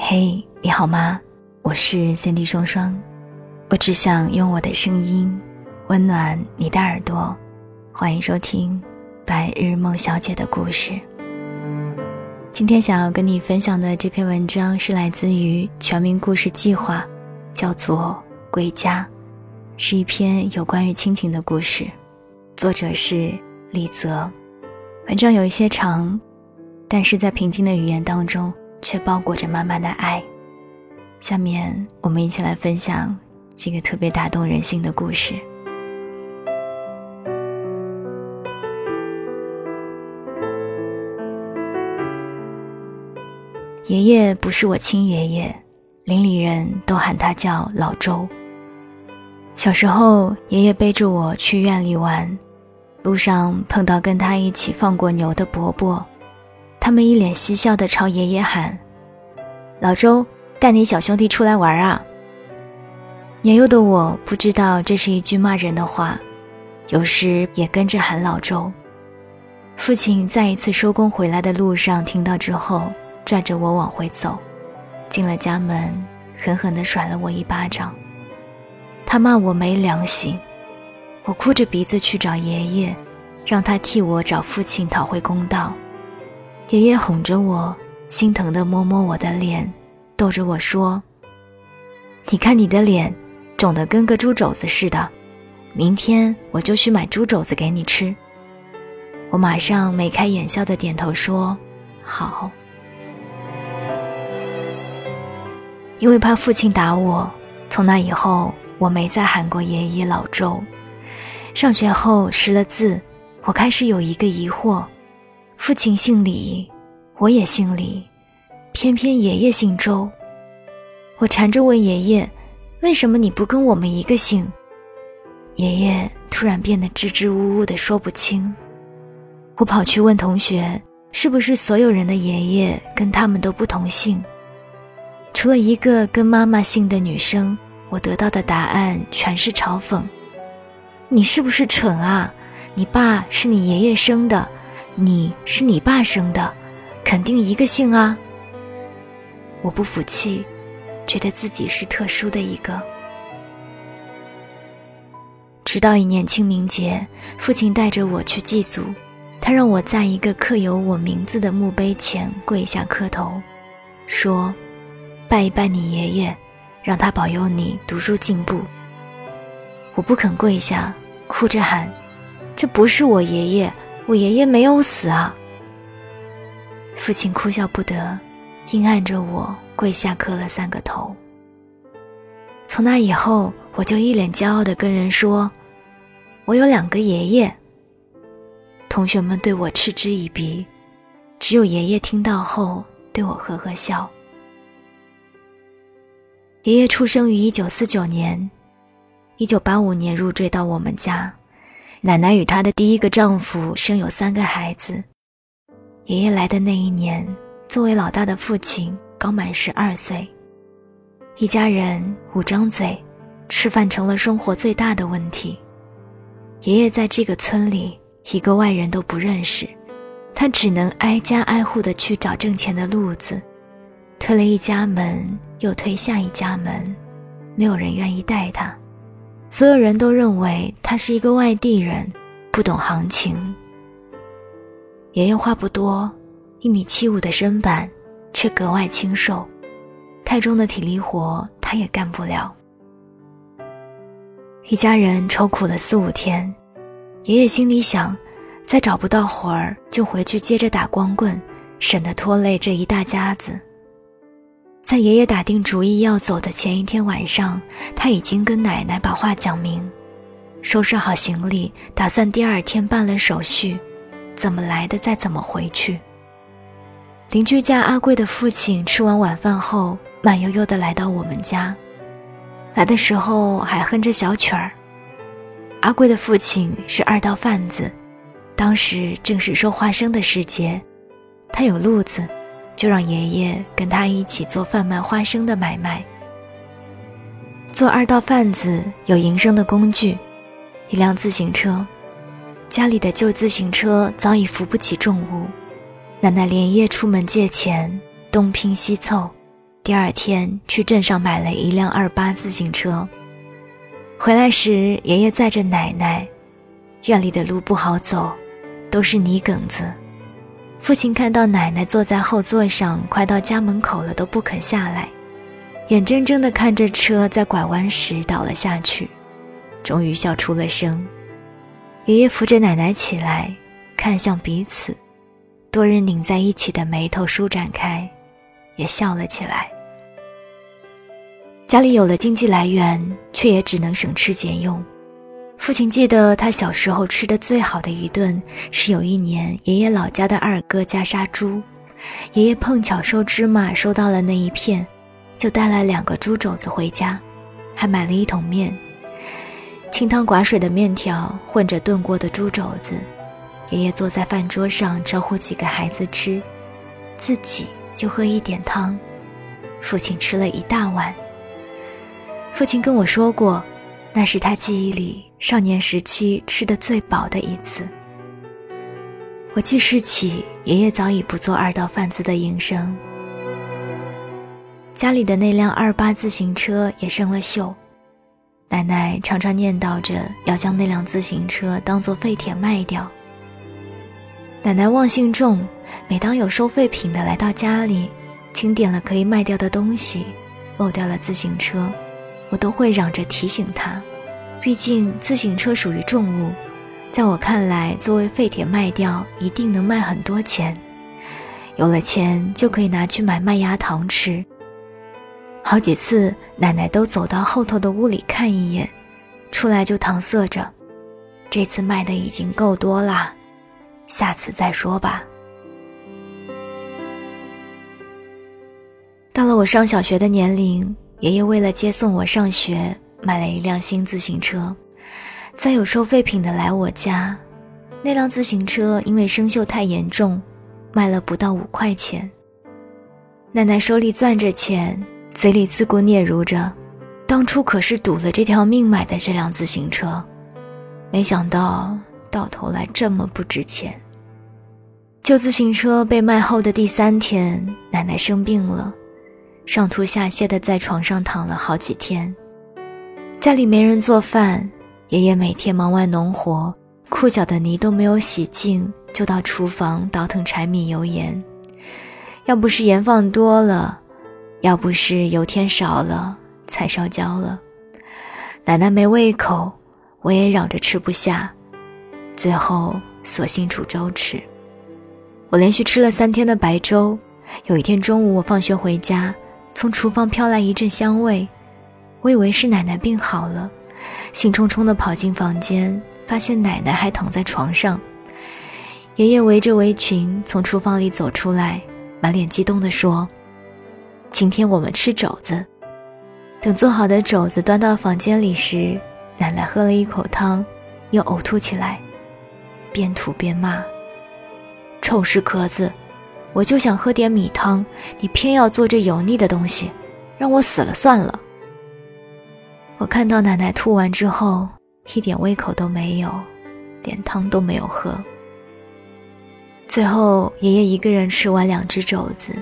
嘿，你好吗？我是三 D 双双，我只想用我的声音温暖你的耳朵。欢迎收听《白日梦小姐的故事》。今天想要跟你分享的这篇文章是来自于全民故事计划，叫做《归家》，是一篇有关于亲情的故事，作者是李泽。文章有一些长，但是在平静的语言当中。却包裹着满满的爱。下面我们一起来分享这个特别打动人心的故事。爷爷不是我亲爷爷，邻里人都喊他叫老周。小时候，爷爷背着我去院里玩，路上碰到跟他一起放过牛的伯伯。他们一脸嬉笑地朝爷爷喊：“老周，带你小兄弟出来玩啊！”年幼的我不知道这是一句骂人的话，有时也跟着喊老周。父亲在一次收工回来的路上听到之后，拽着我往回走，进了家门，狠狠地甩了我一巴掌。他骂我没良心，我哭着鼻子去找爷爷，让他替我找父亲讨回公道。爷爷哄着我，心疼地摸摸我的脸，逗着我说：“你看你的脸，肿得跟个猪肘子似的，明天我就去买猪肘子给你吃。”我马上眉开眼笑地点头说：“好。”因为怕父亲打我，从那以后我没再喊过爷爷老周。上学后识了字，我开始有一个疑惑。父亲姓李，我也姓李，偏偏爷爷姓周。我缠着问爷爷：“为什么你不跟我们一个姓？”爷爷突然变得支支吾吾的说不清。我跑去问同学：“是不是所有人的爷爷跟他们都不同姓？”除了一个跟妈妈姓的女生，我得到的答案全是嘲讽：“你是不是蠢啊？你爸是你爷爷生的。”你是你爸生的，肯定一个姓啊。我不服气，觉得自己是特殊的一个。直到一年清明节，父亲带着我去祭祖，他让我在一个刻有我名字的墓碑前跪下磕头，说：“拜一拜你爷爷，让他保佑你读书进步。”我不肯跪下，哭着喊：“这不是我爷爷。”我爷爷没有死啊！父亲哭笑不得，硬按着我跪下磕了三个头。从那以后，我就一脸骄傲地跟人说：“我有两个爷爷。”同学们对我嗤之以鼻，只有爷爷听到后对我呵呵笑。爷爷出生于一九四九年，一九八五年入赘到我们家。奶奶与她的第一个丈夫生有三个孩子。爷爷来的那一年，作为老大的父亲刚满十二岁，一家人五张嘴，吃饭成了生活最大的问题。爷爷在这个村里一个外人都不认识，他只能挨家挨户的去找挣钱的路子，推了一家门又推下一家门，没有人愿意带他。所有人都认为他是一个外地人，不懂行情。爷爷话不多，一米七五的身板，却格外清瘦，太重的体力活他也干不了。一家人愁苦了四五天，爷爷心里想，再找不到活儿，就回去接着打光棍，省得拖累这一大家子。在爷爷打定主意要走的前一天晚上，他已经跟奶奶把话讲明，收拾好行李，打算第二天办了手续，怎么来的再怎么回去。邻居家阿贵的父亲吃完晚饭后，慢悠悠地来到我们家，来的时候还哼着小曲儿。阿贵的父亲是二道贩子，当时正是收花生的时节，他有路子。就让爷爷跟他一起做贩卖花生的买卖。做二道贩子有营生的工具，一辆自行车。家里的旧自行车早已扶不起重物，奶奶连夜出门借钱，东拼西凑，第二天去镇上买了一辆二八自行车。回来时，爷爷载着奶奶，院里的路不好走，都是泥埂子。父亲看到奶奶坐在后座上，快到家门口了都不肯下来，眼睁睁地看着车在拐弯时倒了下去，终于笑出了声。爷爷扶着奶奶起来，看向彼此，多日拧在一起的眉头舒展开，也笑了起来。家里有了经济来源，却也只能省吃俭用。父亲记得他小时候吃的最好的一顿，是有一年爷爷老家的二哥家杀猪，爷爷碰巧收芝麻收到了那一片，就带了两个猪肘子回家，还买了一桶面，清汤寡水的面条混着炖过的猪肘子，爷爷坐在饭桌上招呼几个孩子吃，自己就喝一点汤，父亲吃了一大碗。父亲跟我说过，那是他记忆里。少年时期吃的最饱的一次。我记事起，爷爷早已不做二道贩子的营生，家里的那辆二八自行车也生了锈，奶奶常常念叨着要将那辆自行车当做废铁卖掉。奶奶忘性重，每当有收废品的来到家里，清点了可以卖掉的东西，漏掉了自行车，我都会嚷着提醒他。毕竟自行车属于重物，在我看来，作为废铁卖掉一定能卖很多钱。有了钱就可以拿去买麦芽糖吃。好几次，奶奶都走到后头的屋里看一眼，出来就搪塞着：“这次卖的已经够多啦，下次再说吧。”到了我上小学的年龄，爷爷为了接送我上学。买了一辆新自行车，再有收废品的来我家，那辆自行车因为生锈太严重，卖了不到五块钱。奶奶手里攥着钱，嘴里自顾嗫嚅着：“当初可是赌了这条命买的这辆自行车，没想到到头来这么不值钱。”旧自行车被卖后的第三天，奶奶生病了，上吐下泻的在床上躺了好几天。家里没人做饭，爷爷每天忙完农活，裤脚的泥都没有洗净，就到厨房倒腾柴米油盐。要不是盐放多了，要不是油添少了，菜烧焦了，奶奶没胃口，我也嚷着吃不下，最后索性煮粥吃。我连续吃了三天的白粥。有一天中午，我放学回家，从厨房飘来一阵香味。我以为是奶奶病好了，兴冲冲地跑进房间，发现奶奶还躺在床上。爷爷围着围裙从厨房里走出来，满脸激动地说：“今天我们吃肘子。”等做好的肘子端到房间里时，奶奶喝了一口汤，又呕吐起来，边吐边骂：“臭屎壳子！我就想喝点米汤，你偏要做这油腻的东西，让我死了算了。”我看到奶奶吐完之后，一点胃口都没有，连汤都没有喝。最后，爷爷一个人吃完两只肘子，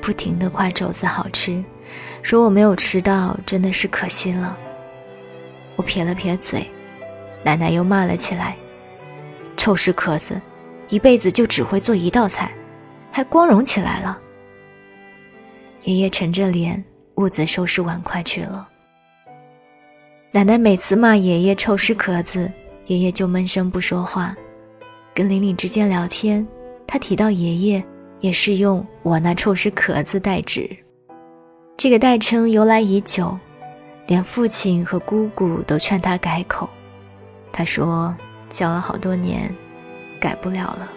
不停地夸肘子好吃，说我没有吃到真的是可惜了。我撇了撇嘴，奶奶又骂了起来：“臭屎壳子，一辈子就只会做一道菜，还光荣起来了。”爷爷沉着脸，兀自收拾碗筷去了。奶奶每次骂爷爷臭屎壳子，爷爷就闷声不说话。跟邻里之间聊天，他提到爷爷，也是用我那臭屎壳子代指。这个代称由来已久，连父亲和姑姑都劝他改口。他说教了好多年，改不了了。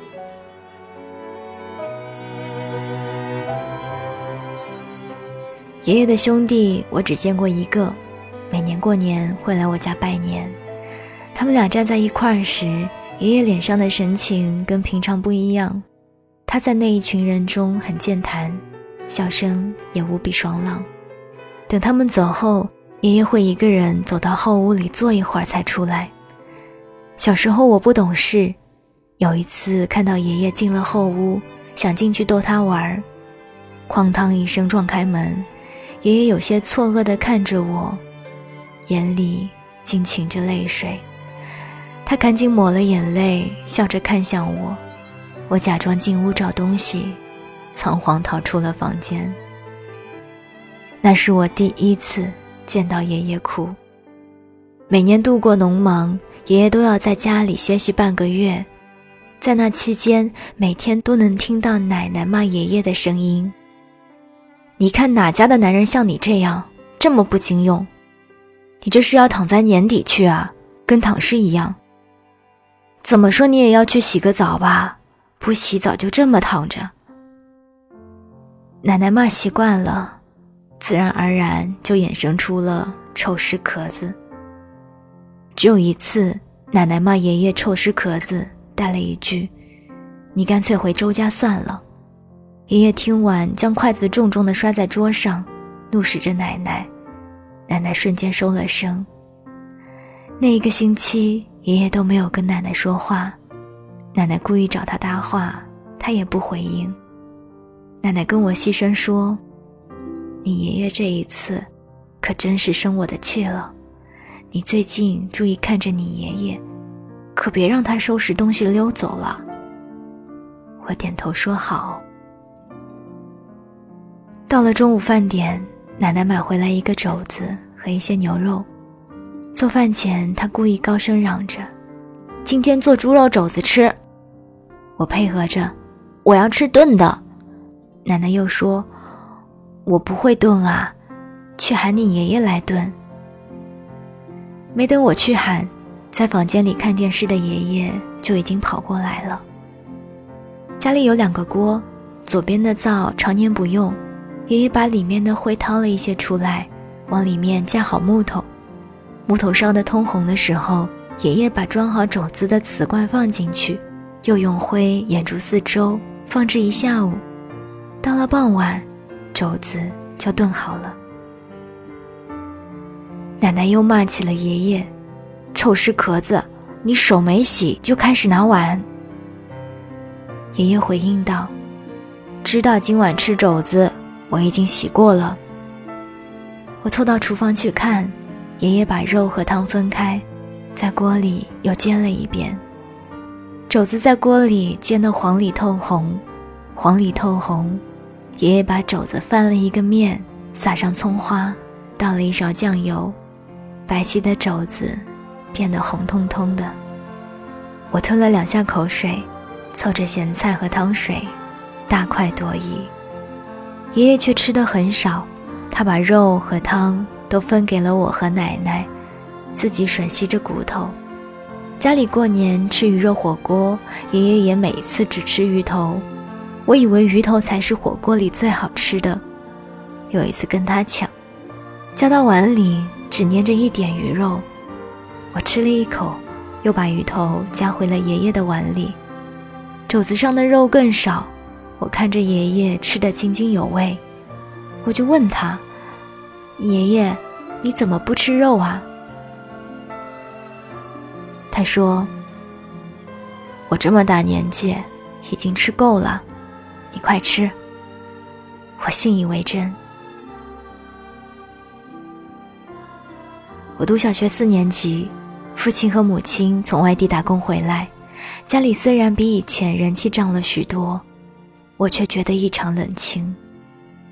爷爷的兄弟，我只见过一个。每年过年会来我家拜年，他们俩站在一块儿时，爷爷脸上的神情跟平常不一样。他在那一群人中很健谈，笑声也无比爽朗。等他们走后，爷爷会一个人走到后屋里坐一会儿才出来。小时候我不懂事，有一次看到爷爷进了后屋，想进去逗他玩儿，哐当一声撞开门。爷爷有些错愕地看着我，眼里竟噙着泪水。他赶紧抹了眼泪，笑着看向我。我假装进屋找东西，仓皇逃出了房间。那是我第一次见到爷爷哭。每年度过农忙，爷爷都要在家里歇息半个月，在那期间，每天都能听到奶奶骂爷爷的声音。你看哪家的男人像你这样这么不经用？你这是要躺在年底去啊，跟躺尸一样。怎么说你也要去洗个澡吧？不洗澡就这么躺着。奶奶骂习惯了，自然而然就衍生出了臭尸壳子。只有一次，奶奶骂爷爷臭尸壳子，带了一句：“你干脆回周家算了。”爷爷听完，将筷子重重地摔在桌上，怒视着奶奶。奶奶瞬间收了声。那一个星期。爷爷都没有跟奶奶说话，奶奶故意找他搭话，他也不回应。奶奶跟我细声说：“你爷爷这一次，可真是生我的气了。你最近注意看着你爷爷，可别让他收拾东西溜走了。”我点头说好。到了中午饭点，奶奶买回来一个肘子和一些牛肉。做饭前，他故意高声嚷着：“今天做猪肉肘子吃。”我配合着：“我要吃炖的。”奶奶又说：“我不会炖啊，去喊你爷爷来炖。”没等我去喊，在房间里看电视的爷爷就已经跑过来了。家里有两个锅，左边的灶常年不用，爷爷把里面的灰掏了一些出来，往里面架好木头。木头烧得通红的时候，爷爷把装好肘子的瓷罐放进去，又用灰掩住四周，放置一下午。到了傍晚，肘子就炖好了。奶奶又骂起了爷爷：“臭石壳子，你手没洗就开始拿碗。”爷爷回应道：“知道今晚吃肘子，我已经洗过了。”我凑到厨房去看。爷爷把肉和汤分开，在锅里又煎了一遍。肘子在锅里煎得黄里透红，黄里透红。爷爷把肘子翻了一个面，撒上葱花，倒了一勺酱油，白皙的肘子变得红彤彤的。我吞了两下口水，凑着咸菜和汤水，大快朵颐。爷爷却吃的很少，他把肉和汤。都分给了我和奶奶，自己吮吸着骨头。家里过年吃鱼肉火锅，爷爷也每次只吃鱼头。我以为鱼头才是火锅里最好吃的，有一次跟他抢，夹到碗里只粘着一点鱼肉。我吃了一口，又把鱼头夹回了爷爷的碗里。肘子上的肉更少，我看着爷爷吃得津津有味，我就问他。爷爷，你怎么不吃肉啊？他说：“我这么大年纪，已经吃够了，你快吃。”我信以为真。我读小学四年级，父亲和母亲从外地打工回来，家里虽然比以前人气涨了许多，我却觉得异常冷清。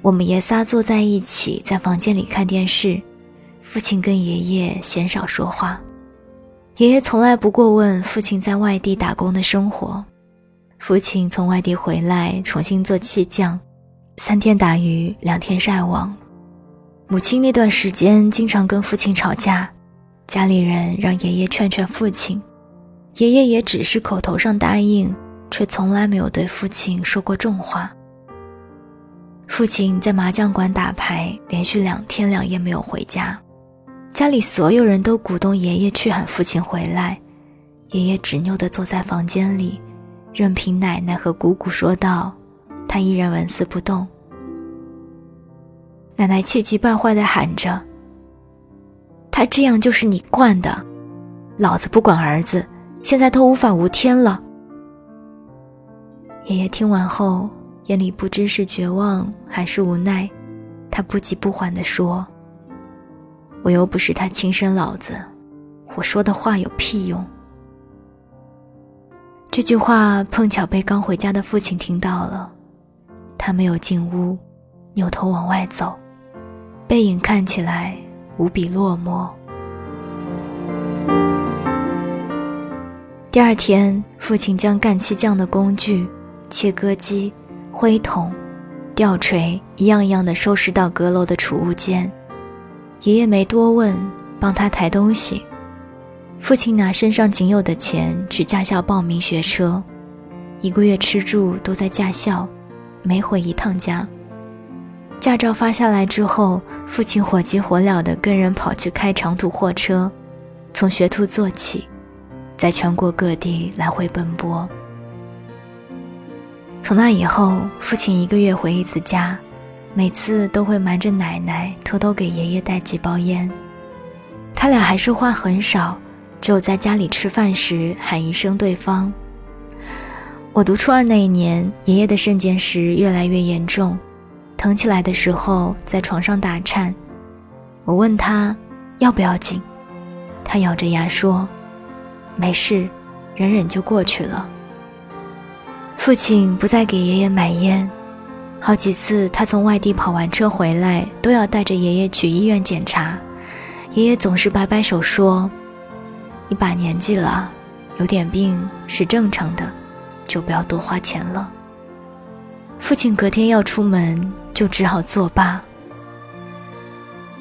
我们爷仨坐在一起，在房间里看电视。父亲跟爷爷鲜少说话，爷爷从来不过问父亲在外地打工的生活。父亲从外地回来，重新做气匠，三天打鱼，两天晒网。母亲那段时间经常跟父亲吵架，家里人让爷爷劝劝父亲，爷爷也只是口头上答应，却从来没有对父亲说过重话。父亲在麻将馆打牌，连续两天两夜没有回家。家里所有人都鼓动爷爷去喊父亲回来，爷爷执拗地坐在房间里，任凭奶奶和姑姑说道，他依然纹丝不动。奶奶气急败坏地喊着：“他这样就是你惯的，老子不管儿子，现在都无法无天了。”爷爷听完后。眼里不知是绝望还是无奈，他不急不缓地说：“我又不是他亲生老子，我说的话有屁用？”这句话碰巧被刚回家的父亲听到了，他没有进屋，扭头往外走，背影看起来无比落寞。第二天，父亲将干漆匠的工具——切割机、灰桶、吊锤，一样一样的收拾到阁楼的储物间。爷爷没多问，帮他抬东西。父亲拿身上仅有的钱去驾校报名学车，一个月吃住都在驾校，没回一趟家。驾照发下来之后，父亲火急火燎地跟人跑去开长途货车，从学徒做起，在全国各地来回奔波。从那以后，父亲一个月回一次家，每次都会瞒着奶奶偷偷给爷爷带几包烟。他俩还是话很少。只有在家里吃饭时喊一声对方。我读初二那一年，爷爷的肾结石越来越严重，疼起来的时候在床上打颤。我问他要不要紧，他咬着牙说：“没事，忍忍就过去了。”父亲不再给爷爷买烟，好几次他从外地跑完车回来，都要带着爷爷去医院检查，爷爷总是摆摆手说。一把年纪了，有点病是正常的，就不要多花钱了。父亲隔天要出门，就只好作罢。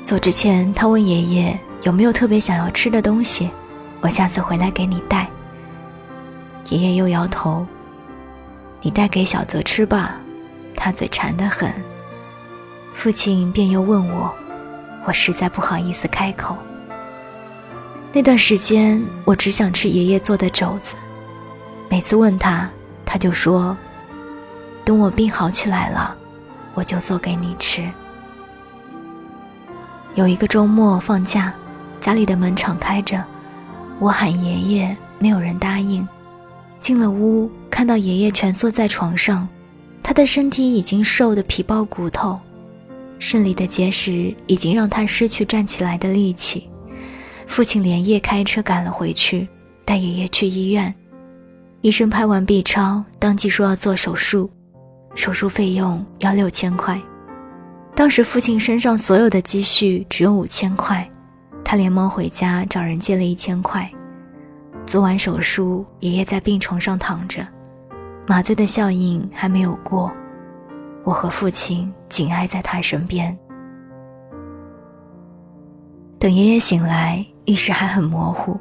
走之前，他问爷爷有没有特别想要吃的东西，我下次回来给你带。爷爷又摇头：“你带给小泽吃吧，他嘴馋得很。”父亲便又问我，我实在不好意思开口。那段时间，我只想吃爷爷做的肘子。每次问他，他就说：“等我病好起来了，我就做给你吃。”有一个周末放假，家里的门敞开着，我喊爷爷，没有人答应。进了屋，看到爷爷蜷缩在床上，他的身体已经瘦得皮包骨头，肾里的结石已经让他失去站起来的力气。父亲连夜开车赶了回去，带爷爷去医院。医生拍完 B 超，当即说要做手术，手术费用要六千块。当时父亲身上所有的积蓄只有五千块，他连忙回家找人借了一千块。做完手术，爷爷在病床上躺着，麻醉的效应还没有过，我和父亲紧挨在他身边。等爷爷醒来。意识还很模糊，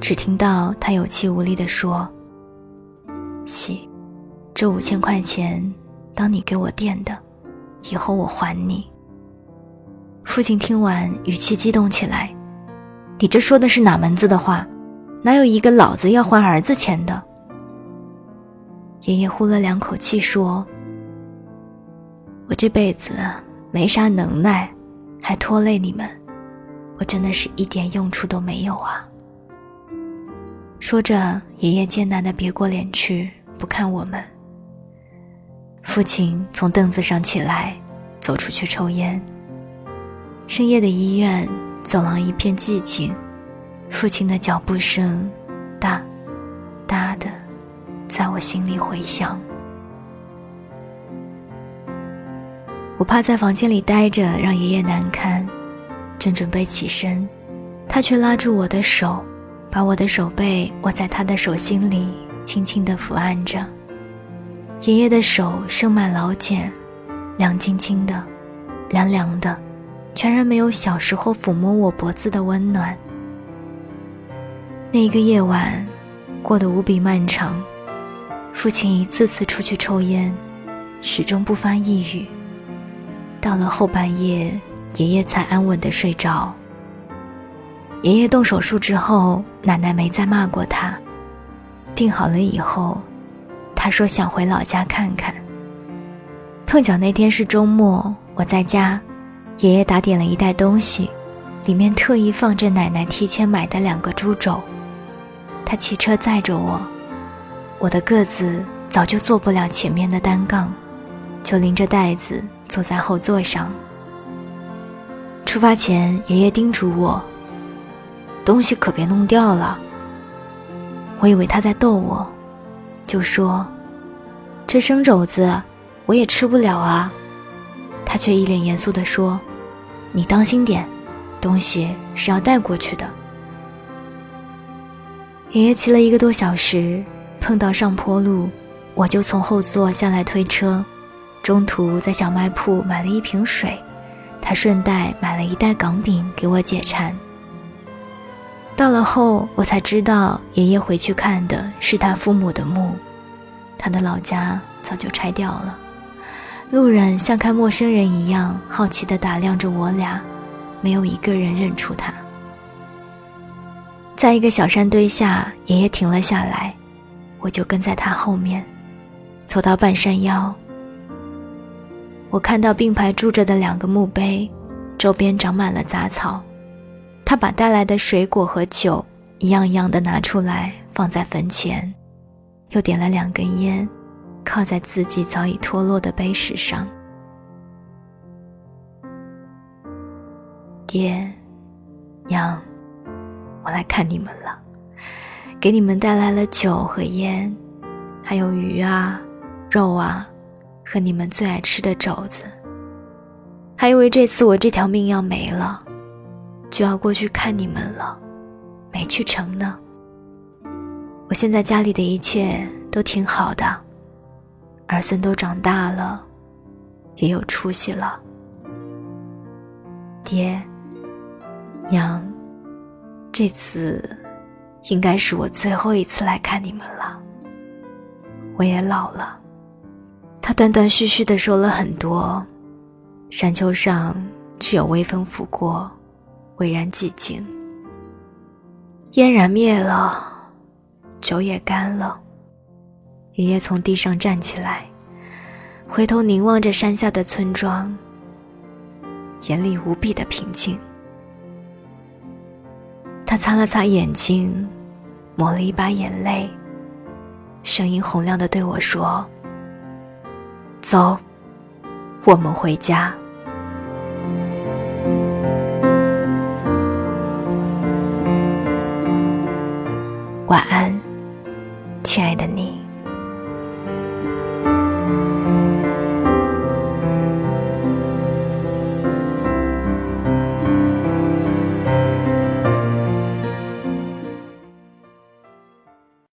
只听到他有气无力地说：“喜，这五千块钱，当你给我垫的，以后我还你。”父亲听完，语气激动起来：“你这说的是哪门子的话？哪有一个老子要还儿子钱的？”爷爷呼了两口气说：“我这辈子没啥能耐，还拖累你们。”我真的是一点用处都没有啊！说着，爷爷艰难地别过脸去，不看我们。父亲从凳子上起来，走出去抽烟。深夜的医院走廊一片寂静，父亲的脚步声，哒，哒的，在我心里回响。我怕在房间里待着让爷爷难堪。正准备起身，他却拉住我的手，把我的手背握在他的手心里，轻轻地抚按着。爷爷的手生满老茧，凉晶晶的，凉凉的，全然没有小时候抚摸我脖子的温暖。那一个夜晚，过得无比漫长。父亲一次次出去抽烟，始终不发一语。到了后半夜。爷爷才安稳的睡着。爷爷动手术之后，奶奶没再骂过他。病好了以后，他说想回老家看看。碰巧那天是周末，我在家，爷爷打点了一袋东西，里面特意放着奶奶提前买的两个猪肘。他骑车载着我，我的个子早就坐不了前面的单杠，就拎着袋子坐在后座上。出发前，爷爷叮嘱我：“东西可别弄掉了。”我以为他在逗我，就说：“这生肘子我也吃不了啊。”他却一脸严肃地说：“你当心点，东西是要带过去的。”爷爷骑了一个多小时，碰到上坡路，我就从后座下来推车。中途在小卖铺买了一瓶水，他顺带买了一袋港饼给我解馋。到了后，我才知道爷爷回去看的是他父母的墓，他的老家早就拆掉了。路人像看陌生人一样好奇地打量着我俩，没有一个人认出他。在一个小山堆下，爷爷停了下来，我就跟在他后面，走到半山腰。我看到并排住着的两个墓碑，周边长满了杂草。他把带来的水果和酒一样一样的拿出来放在坟前，又点了两根烟。靠在自己早已脱落的碑石上，爹娘，我来看你们了，给你们带来了酒和烟，还有鱼啊、肉啊，和你们最爱吃的肘子。还以为这次我这条命要没了，就要过去看你们了，没去成呢。我现在家里的一切都挺好的。儿孙都长大了，也有出息了。爹，娘，这次应该是我最后一次来看你们了。我也老了。他断断续续的说了很多。山丘上只有微风拂过，巍然寂静。烟燃灭了，酒也干了。爷爷从地上站起来，回头凝望着山下的村庄，眼里无比的平静。他擦了擦眼睛，抹了一把眼泪，声音洪亮的对我说：“走，我们回家。晚安，亲爱的你。”